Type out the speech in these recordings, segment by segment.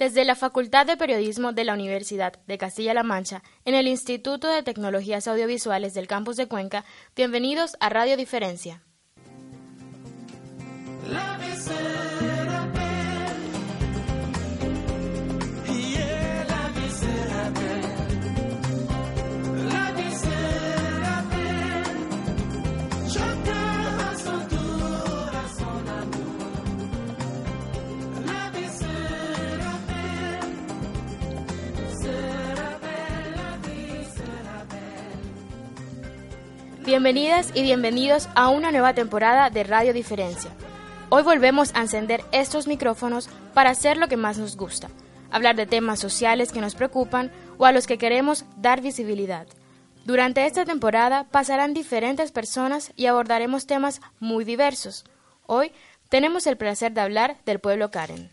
Desde la Facultad de Periodismo de la Universidad de Castilla-La Mancha, en el Instituto de Tecnologías Audiovisuales del Campus de Cuenca, bienvenidos a Radio Diferencia. Bienvenidas y bienvenidos a una nueva temporada de Radio Diferencia. Hoy volvemos a encender estos micrófonos para hacer lo que más nos gusta, hablar de temas sociales que nos preocupan o a los que queremos dar visibilidad. Durante esta temporada pasarán diferentes personas y abordaremos temas muy diversos. Hoy tenemos el placer de hablar del pueblo Karen.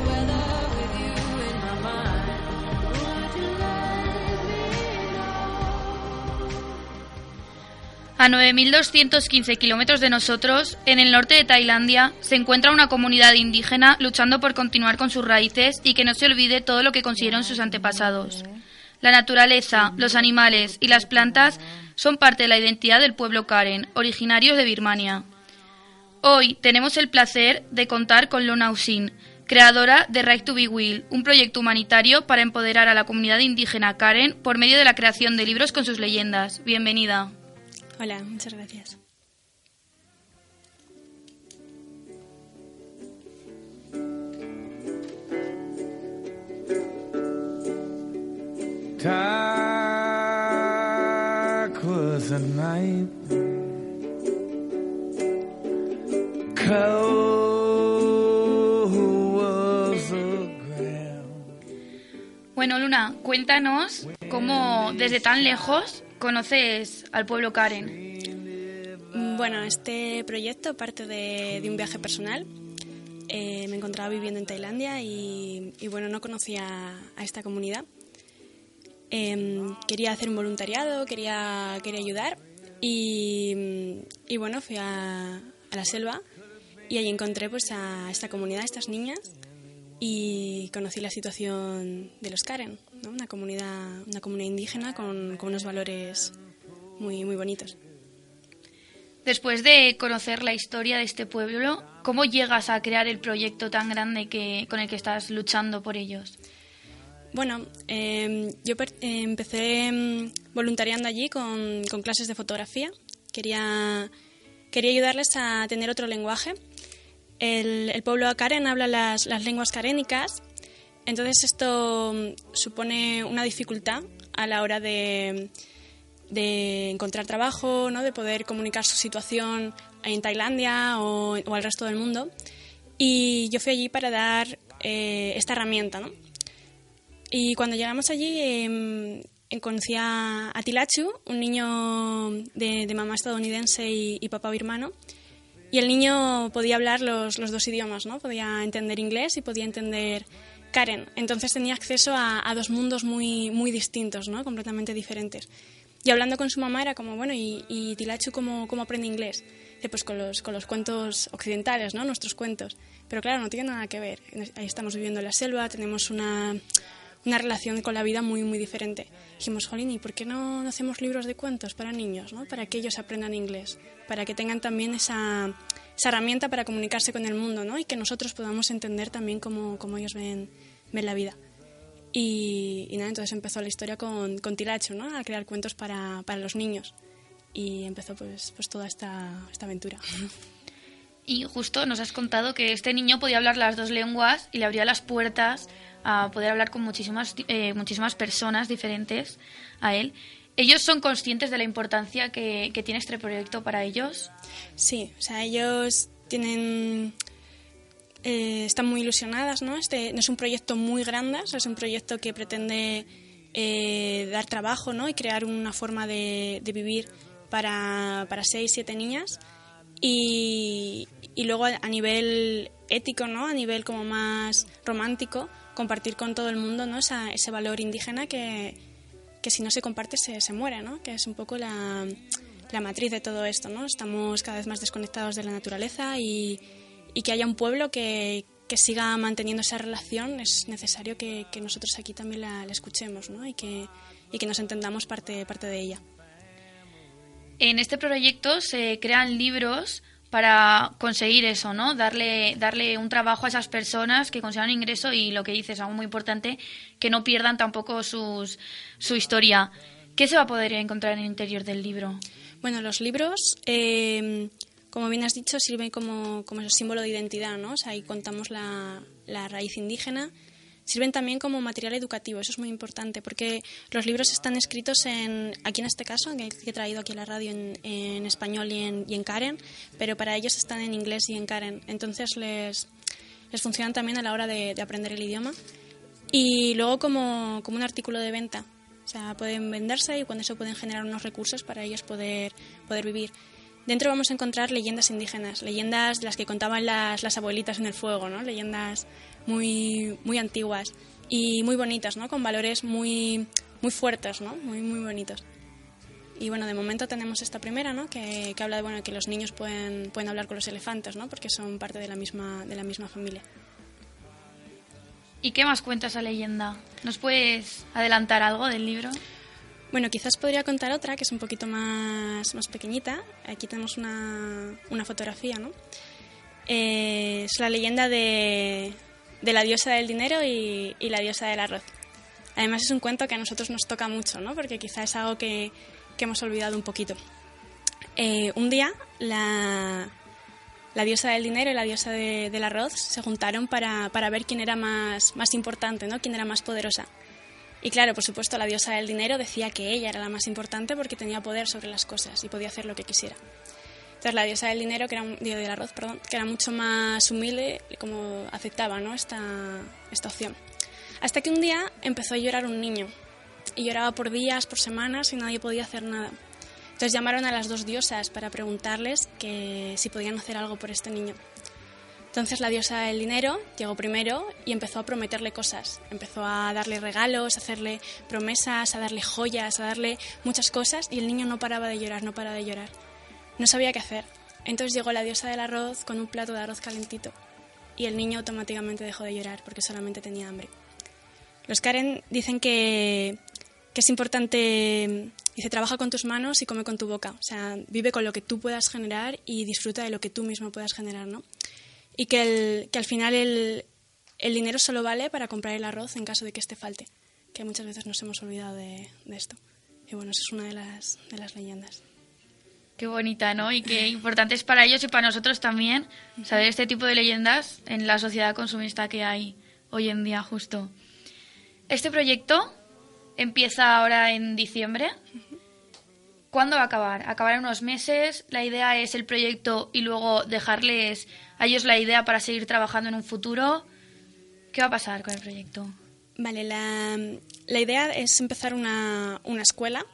A 9.215 kilómetros de nosotros, en el norte de Tailandia, se encuentra una comunidad indígena luchando por continuar con sus raíces y que no se olvide todo lo que consiguieron sus antepasados. La naturaleza, los animales y las plantas son parte de la identidad del pueblo Karen, originarios de Birmania. Hoy tenemos el placer de contar con Lona Usin, creadora de Right to Be Will, un proyecto humanitario para empoderar a la comunidad indígena Karen por medio de la creación de libros con sus leyendas. Bienvenida. Hola, muchas gracias. Bueno, Luna, cuéntanos cómo desde tan lejos conoces al pueblo Karen. Bueno, este proyecto parte de, un viaje personal. Eh, me encontraba viviendo en Tailandia y, bueno, no conocía a esta comunidad Em, quería hacer un voluntariado, quería, quería ayudar y, bueno, fui a, la selva y allí encontré pues a esta comunidad, a estas niñas y conocí la situación de los Karen, una, comunidad, una comunidad indígena con, con unos valores muy, muy bonitos. Después de conocer la historia de este pueblo, ¿cómo llegas a crear el proyecto tan grande que, con el que estás luchando por ellos? Bueno, em, yo empecé em, voluntariando allí con, clases de fotografía. Quería, quería ayudarles a tener otro lenguaje. El, el pueblo Karen habla las, las, lenguas carénicas, entonces esto em, supone una dificultad a la hora de, de encontrar trabajo, ¿no? de poder comunicar su situación en Tailandia o, o, al resto del mundo. Y yo fui allí para dar eh, esta herramienta, ¿no? Y cuando llegamos allí eh, conocí a, Tilachu, un niño de, mamá estadounidense y, papá birmano. Y el niño podía hablar los, los, dos idiomas, ¿no? Podía entender inglés y podía entender Karen. Entonces tenía acceso a, dos mundos muy, muy distintos, ¿no? Completamente diferentes. Y hablando con su mamá era como, bueno, ¿y, y Tilachu cómo, cómo aprende inglés? pues con los, con los cuentos occidentales, ¿no? Nuestros cuentos. Pero claro, no tiene nada que ver. Ahí estamos viviendo en la selva, tenemos una, una relación con la vida muy, muy diferente. Dijimos, Jolín, ¿y por qué no, hacemos libros de cuentos para niños, ¿no? Para que ellos aprendan inglés, para que tengan también esa, esa herramienta para comunicarse con el mundo, ¿no? Y que nosotros podamos entender también cómo, cómo ellos ven, ven la vida. Y, nada, entonces empezó la historia con, con Tilacho, ¿no? A crear cuentos para, para los niños. Y empezó pues, pues toda esta, esta aventura. Y justo nos has contado que este niño podía hablar las dos lenguas y le abría las puertas a poder hablar con muchísimas, eh, muchísimas personas diferentes a él. ¿Ellos son conscientes de la importancia que, tiene este proyecto para ellos? Sí, o sea, ellos tienen eh, están muy ilusionadas, ¿no? Este no es un proyecto muy grande, es un proyecto que pretende eh, dar trabajo, ¿no? Y crear una forma de, vivir para, para seis, siete niñas. Y, y luego a, nivel ético, ¿no? A nivel como más romántico, compartir con todo el mundo, ¿no? ese valor indígena que, que si no se comparte se, se muere, ¿no? Que es un poco la, la, matriz de todo esto, ¿no? Estamos cada vez más desconectados de la naturaleza y, y que haya un pueblo que, que, siga manteniendo esa relación es necesario que, que nosotros aquí también la, escuchemos, ¿no? Y que, y que nos entendamos parte, parte de ella. En este proyecto se crean libros para conseguir eso, ¿no? Darle, darle un trabajo a esas personas que consigan ingreso y lo que dices, algo muy importante, que no pierdan tampoco sus, su historia. ¿Qué se va a poder encontrar en el interior del libro? Bueno, los libros, eh, como bien has dicho, sirven como, como símbolo de identidad, ¿no? O sea, ahí contamos la, la raíz indígena sirven también como material educativo, eso es muy importante, porque los libros están escritos en, aquí en este caso, que he traído aquí a la radio en, español y en, y en, Karen, pero para ellos están en inglés y en Karen, entonces les, les funcionan también a la hora de, aprender el idioma. Y luego como, como un artículo de venta, o sea, pueden venderse y con eso pueden generar unos recursos para ellos poder, poder vivir. Dentro vamos a encontrar leyendas indígenas, leyendas las que contaban las, las abuelitas en el fuego, ¿no? leyendas muy, muy antiguas y muy bonitas, ¿no? Con valores muy, muy fuertes, ¿no? Muy, muy bonitos. Y bueno, de momento tenemos esta primera, ¿no? Que, que habla de bueno, que los niños pueden, pueden hablar con los elefantes, ¿no? Porque son parte de la misma, de la misma familia. ¿Y qué más cuenta esa leyenda? ¿Nos puedes adelantar algo del libro? Bueno, quizás podría contar otra que es un poquito más, más pequeñita. Aquí tenemos una, una fotografía, ¿no? Eh, es la leyenda de, de la diosa del dinero y, la diosa del arroz. Además es un cuento que a nosotros nos toca mucho, ¿no? porque quizá es algo que, hemos olvidado un poquito. Eh, un día la, la, diosa del dinero y la diosa del arroz se juntaron para, para, ver quién era más, más importante, ¿no? quién era más poderosa. Y claro, por supuesto, la diosa del dinero decía que ella era la más importante porque tenía poder sobre las cosas y podía hacer lo que quisiera. Entonces la diosa del dinero, que era, del arroz, perdón, que era mucho más humilde, como aceptaba ¿no? esta, esta opción. Hasta que un día empezó a llorar un niño. Y lloraba por días, por semanas y nadie podía hacer nada. Entonces llamaron a las dos diosas para preguntarles que si podían hacer algo por este niño. Entonces la diosa del dinero llegó primero y empezó a prometerle cosas. Empezó a darle regalos, a hacerle promesas, a darle joyas, a darle muchas cosas y el niño no paraba de llorar, no paraba de llorar. No sabía qué hacer. Entonces llegó la diosa del arroz con un plato de arroz calentito y el niño automáticamente dejó de llorar porque solamente tenía hambre. Los Karen dicen que, es importante, dice, trabaja con tus manos y come con tu boca. O sea, vive con lo que tú puedas generar y disfruta de lo que tú mismo puedas generar, ¿no? Y que, el, que al final el, dinero solo vale para comprar el arroz en caso de que este falte, que muchas veces nos hemos olvidado de, de esto. Y bueno, esa es una de las, de las leyendas. Qué bonita, ¿no? Y qué importante es para ellos y para nosotros también saber este tipo de leyendas en la sociedad consumista que hay hoy en día, justo. Este proyecto empieza ahora en diciembre. ¿Cuándo va a acabar? Acabar en unos meses. La idea es el proyecto y luego dejarles a ellos la idea para seguir trabajando en un futuro. ¿Qué va a pasar con el proyecto? Vale, la, la idea es empezar una, una escuela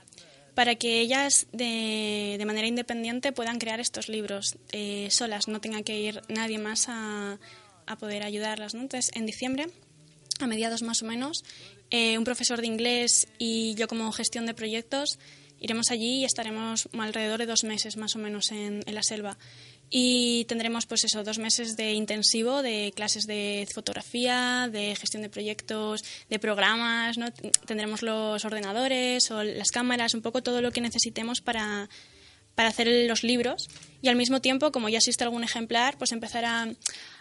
para que ellas de, de manera independiente puedan crear estos libros eh, solas, no tenga que ir nadie más a, a poder ayudarlas. ¿no? Entonces, en diciembre, a mediados más o menos, eh, un profesor de inglés y yo como gestión de proyectos Iremos allí y estaremos alrededor de dos meses más o menos en, la selva. Y tendremos pues eso, dos meses de intensivo de clases de fotografía, de gestión de proyectos, de programas, ¿no? Tendremos los ordenadores o las cámaras, un poco todo lo que necesitemos para, para hacer los libros y al mismo tiempo, como ya existe algún ejemplar, pues empezar a,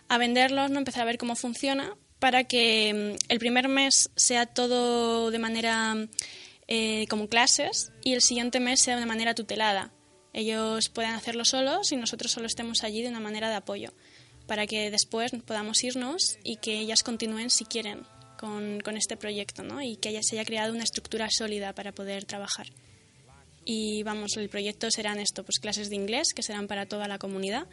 a venderlos, ¿no? empezar a ver cómo funciona para que mm, el primer mes sea todo de manera eh, como clases y el siguiente mes sea de manera tutelada ellos puedan hacerlo solos y nosotros solo estemos allí de una manera de apoyo, para que después podamos irnos y que ellas continúen si quieren con, con este proyecto ¿no? y que se haya creado una estructura sólida para poder trabajar. Y vamos, el proyecto serán esto, pues clases de inglés que serán para toda la comunidad.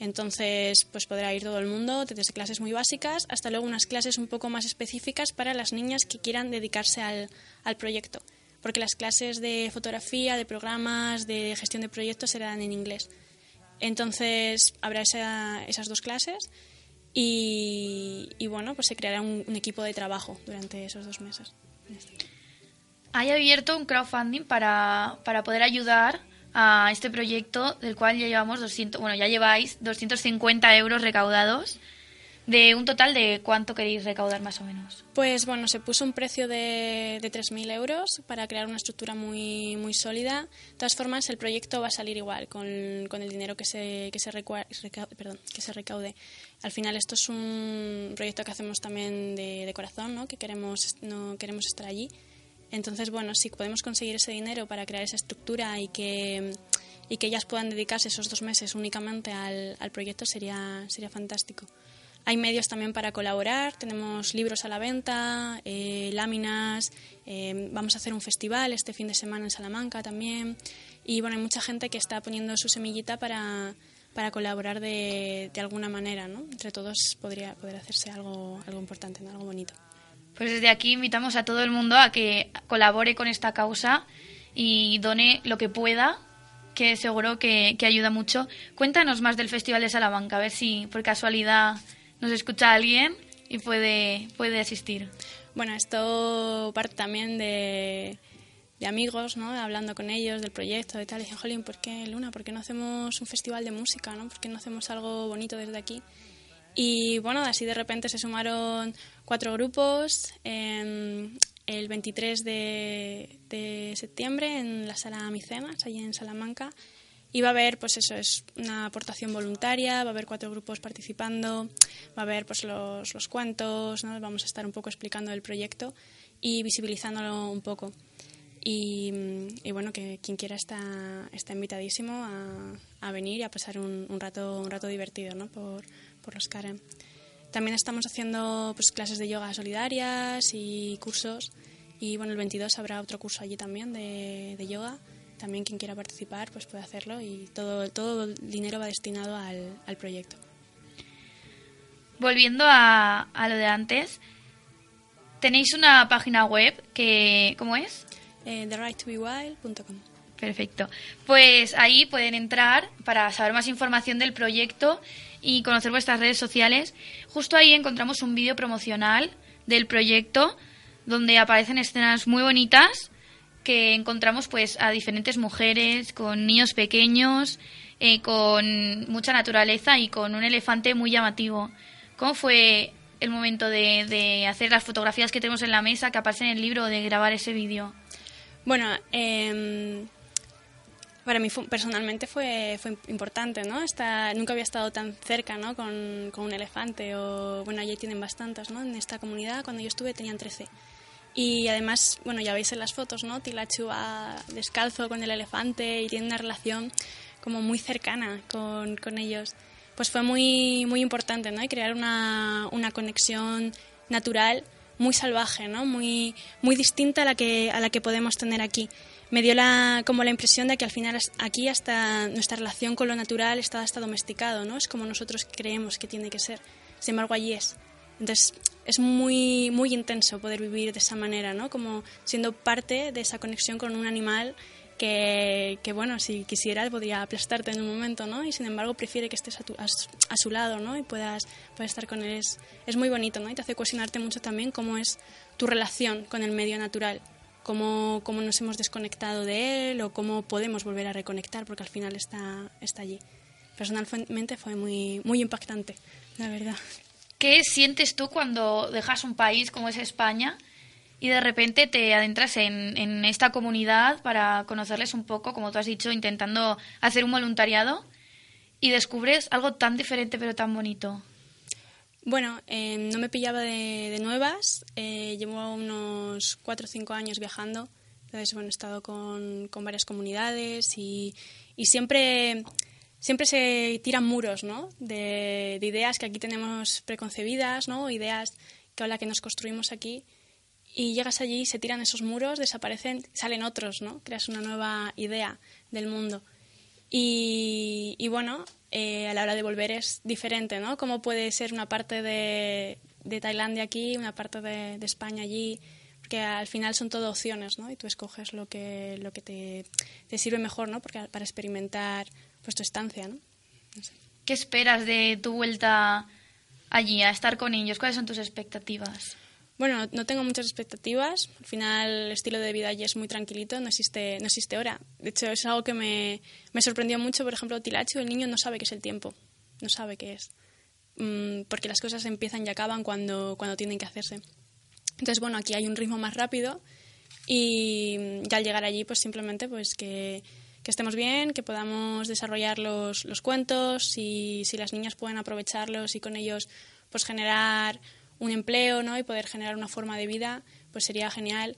Entonces, pues podrá ir todo el mundo, desde clases muy básicas hasta luego unas clases un poco más específicas para las niñas que quieran dedicarse al, al proyecto porque las clases de fotografía, de programas, de gestión de proyectos serán en inglés. Entonces habrá esas dos clases y, bueno, pues se creará un, equipo de trabajo durante esos dos meses. Hay abierto un crowdfunding para, para poder ayudar a este proyecto del cual ya llevamos 200, bueno, ya lleváis 250 euros recaudados de un total de cuánto queréis recaudar más o menos. Pues bueno, se puso un precio de, de 3.000 euros para crear una estructura muy, muy sólida. De todas formas, el proyecto va a salir igual con, con el dinero que se, que, se perdón, que se recaude. Al final esto es un proyecto que hacemos también de, de corazón, ¿no? que queremos, no queremos estar allí. Entonces, bueno, si podemos conseguir ese dinero para crear esa estructura y que, y que ellas puedan dedicarse esos dos meses únicamente al, al proyecto, sería, sería fantástico. Hay medios también para colaborar, tenemos libros a la venta, eh, láminas, eh, vamos a hacer un festival este fin de semana en Salamanca también. Y bueno, hay mucha gente que está poniendo su semillita para, para colaborar de, de, alguna manera, ¿no? Entre todos podría poder hacerse algo, algo importante, algo bonito. Pues desde aquí invitamos a todo el mundo a que colabore con esta causa y done lo que pueda, que seguro que, que ayuda mucho. Cuéntanos más del Festival de Salamanca, a ver si por casualidad nos escucha alguien y puede, puede asistir. Bueno, esto parte también de, de amigos, ¿no? Hablando con ellos del proyecto y tal. Y dije, Jolín, ¿por qué Luna? ¿Por qué no hacemos un festival de música, no? ¿Por qué no hacemos algo bonito desde aquí? Y bueno, así de repente se sumaron cuatro grupos el 23 de, de, septiembre en la sala Micenas, allí en Salamanca. Y va a haber, pues eso, es una aportación voluntaria, va a haber cuatro grupos participando, va a haber pues los, los cuentos, ¿no? vamos a estar un poco explicando el proyecto y visibilizándolo un poco. Y, y bueno, que quien quiera está, está invitadísimo a, a venir y a pasar un, un, rato, un rato divertido ¿no? por, por los Karen. También estamos haciendo pues, clases de yoga solidarias y cursos. Y bueno, el 22 habrá otro curso allí también de, de yoga también quien quiera participar pues puede hacerlo y todo, todo el dinero va destinado al, al proyecto. Volviendo a, a, lo de antes, tenéis una página web que, ¿cómo es? Eh, therighttobewild.com. Perfecto. Pues ahí pueden entrar para saber más información del proyecto y conocer vuestras redes sociales. Justo ahí encontramos un vídeo promocional del proyecto donde aparecen escenas muy bonitas que encontramos pues a diferentes mujeres con niños pequeños, eh, con mucha naturaleza y con un elefante muy llamativo. ¿Cómo fue el momento de, hacer las fotografías que tenemos en la mesa, que aparecen en el libro, de grabar ese vídeo? Bueno, eh, para mí personalmente fue, fue importante, ¿no? Nunca había estado tan cerca, ¿no? Con, con un elefante o, bueno, allí tienen bastantes, ¿no? En esta comunidad, cuando yo estuve, tenían 13. Y además, bueno, ya veis en las fotos, ¿no? Tilachu va descalzo con el elefante y tiene una relación como muy cercana con, con ellos. Pues fue muy, muy importante, ¿no? Y crear una, una conexión natural muy salvaje, ¿no? Muy, muy distinta a la, que, a la que podemos tener aquí. Me dio la, como la impresión de que al final aquí hasta nuestra relación con lo natural está hasta domesticado, ¿no? Es como nosotros creemos que tiene que ser. Sin embargo, allí es. Entonces, es muy, muy intenso poder vivir de esa manera, ¿no? Como siendo parte de esa conexión con un animal que, que, bueno, si quisiera podría aplastarte en un momento, ¿no? Y sin embargo prefiere que estés a, tu, a, a su lado, ¿no? Y puedas, puedas estar con él. Es, es, muy bonito, ¿no? Y te hace cuestionarte mucho también cómo es tu relación con el medio natural. cómo, cómo nos hemos desconectado de él o cómo podemos volver a reconectar, porque al final está, está allí. Personalmente fue muy, muy impactante, la verdad. ¿Qué sientes tú cuando dejas un país como es España y de repente te adentras en, esta comunidad para conocerles un poco, como tú has dicho, intentando hacer un voluntariado y descubres algo tan diferente pero tan bonito? Bueno, eh, no me pillaba de, nuevas. Eh, llevo unos cuatro o cinco años viajando. Entonces, bueno, he estado con, varias comunidades y, siempre, siempre se tiran muros, ¿no? De, de, ideas que aquí tenemos preconcebidas, ¿no? Ideas que ahora que nos construimos aquí. Y llegas allí, se tiran esos muros, desaparecen, salen otros, ¿no? Creas una nueva idea del mundo. Y, y bueno, eh, a la hora de volver es diferente, ¿no? Cómo puede ser una parte de, de Tailandia aquí, una parte de, de, España allí, porque al final son todo opciones, ¿no? Y tú escoges lo que, lo que te, te sirve mejor, ¿no? Porque, para experimentar pues, tu estancia, ¿no? no sé. ¿Qué esperas de tu vuelta allí, a estar con ellos? ¿Cuáles son tus expectativas? Bueno, no tengo muchas expectativas. Al final, el estilo de vida allí es muy tranquilito, no existe, no existe hora. De hecho, es algo que me, me sorprendió mucho. Por ejemplo, Tilacho, el niño no sabe qué es el tiempo, no sabe qué es. Mm, porque las cosas empiezan y acaban cuando, cuando tienen que hacerse. Entonces, bueno, aquí hay un ritmo más rápido y ya al llegar allí, pues simplemente pues que, que estemos bien, que podamos desarrollar los, los cuentos y si las niñas pueden aprovecharlos y con ellos pues generar un empleo ¿no? y poder generar una forma de vida, pues sería genial.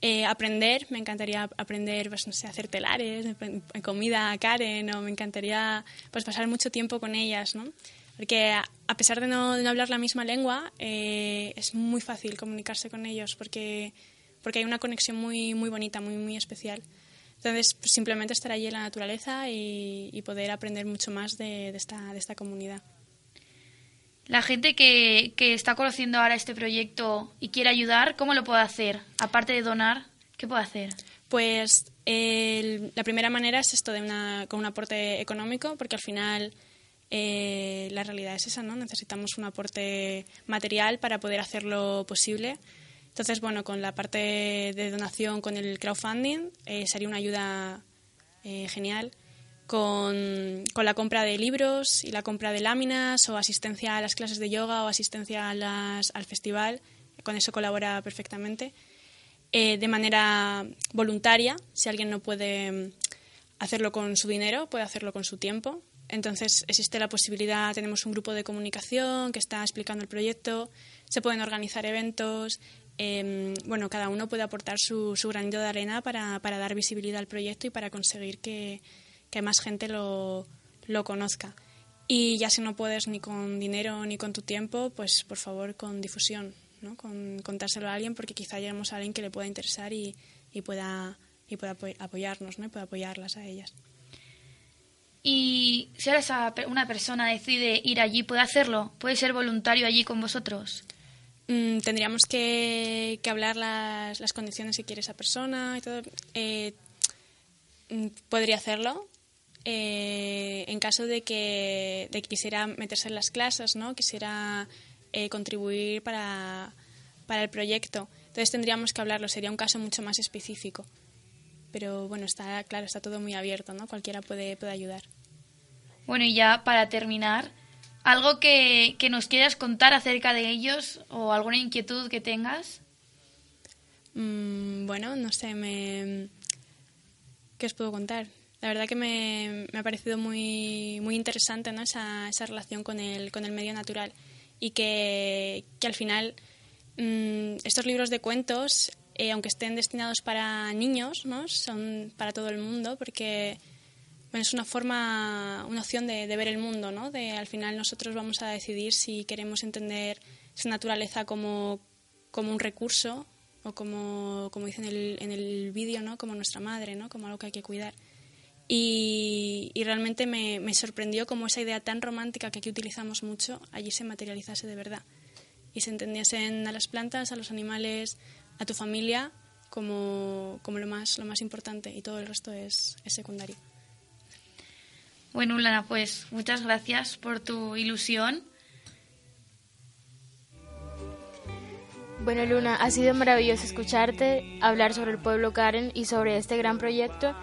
Eh, aprender, me encantaría aprender, pues no sé, hacer telares, comida a Karen, o me encantaría pues pasar mucho tiempo con ellas, ¿no? Porque a pesar de no, de no hablar la misma lengua, eh, es muy fácil comunicarse con ellos porque, porque hay una conexión muy, muy bonita, muy, muy especial. Entonces, pues simplemente estar allí en la naturaleza y, y poder aprender mucho más de, de, esta, de esta comunidad. La gente que, que, está conociendo ahora este proyecto y quiere ayudar, ¿cómo lo puede hacer? Aparte de donar, ¿qué puede hacer? Pues el, la primera manera es esto de una, con un aporte económico, porque al final eh, la realidad es esa, ¿no? Necesitamos un aporte material para poder hacerlo posible. Entonces, bueno, con la parte de donación, con el crowdfunding, eh, sería una ayuda eh, genial con, con, la compra de libros y la compra de láminas o asistencia a las clases de yoga o asistencia a las, al festival. Con eso colabora perfectamente. Eh, de manera voluntaria, si alguien no puede mm, hacerlo con su dinero, puede hacerlo con su tiempo. Entonces existe la posibilidad, tenemos un grupo de comunicación que está explicando el proyecto, se pueden organizar eventos, eh, bueno, cada uno puede aportar su, granito de arena para, dar visibilidad al proyecto y para conseguir que, que más gente lo, lo conozca. Y ya si no puedes ni con dinero ni con tu tiempo, pues por favor con difusión, ¿no? con contárselo a alguien porque quizá lleguemos a alguien que le pueda interesar y, y pueda, y pueda apoyarnos ¿no? y pueda apoyarlas a ellas. Y si ahora esa, una persona decide ir allí, ¿puede hacerlo? ¿Puede ser voluntario allí con vosotros? Mm, tendríamos que, que hablar las, las, condiciones que quiere esa persona y todo. Eh, podría hacerlo, eh, en caso de que, de que, quisiera meterse en las clases, ¿no? quisiera eh, contribuir para, para el proyecto. Entonces tendríamos que hablarlo, sería un caso mucho más específico. Pero bueno, está claro, está todo muy abierto, ¿no? Cualquiera puede, puede ayudar. Bueno, y ya para terminar, ¿algo que, que nos quieras contar acerca de ellos o alguna inquietud que tengas? Mm, bueno, no sé, me... ¿qué os puedo contar? la verdad que me, me, ha parecido muy, muy interesante ¿no? esa, esa relación con el, con el medio natural y que, que al final mmm, estos libros de cuentos, eh, aunque estén destinados para niños, ¿no? son para todo el mundo porque bueno, es una forma, una opción de, de, ver el mundo, ¿no? de al final nosotros vamos a decidir si queremos entender esa naturaleza como, como un recurso o como, como dice en el, en el vídeo, ¿no? como nuestra madre, ¿no? como algo que hay que cuidar. Y, y realmente me, me, sorprendió cómo esa idea tan romántica que aquí utilizamos mucho allí se materializase de verdad y se entendiesen a las plantas, a los animales, a tu familia como, como lo, más, lo más importante y todo el resto es, secundario. Bueno, Ulana, pues muchas gracias por tu ilusión. Bueno, Luna, ha sido maravilloso escucharte, hablar sobre el pueblo Karen y sobre este gran proyecto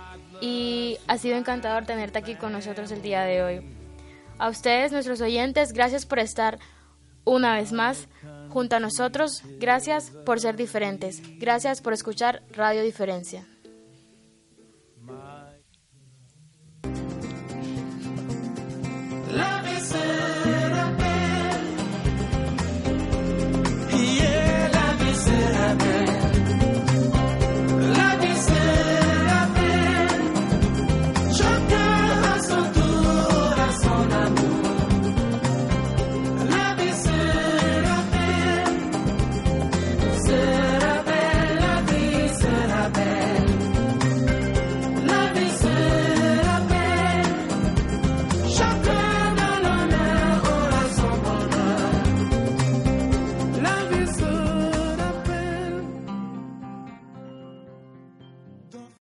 y ha sido encantador tenerte aquí con nosotros el día de hoy. A ustedes, nuestros oyentes, gracias por estar una vez más junto a nosotros. Gracias por ser diferentes. Gracias por escuchar Radio Diferencia.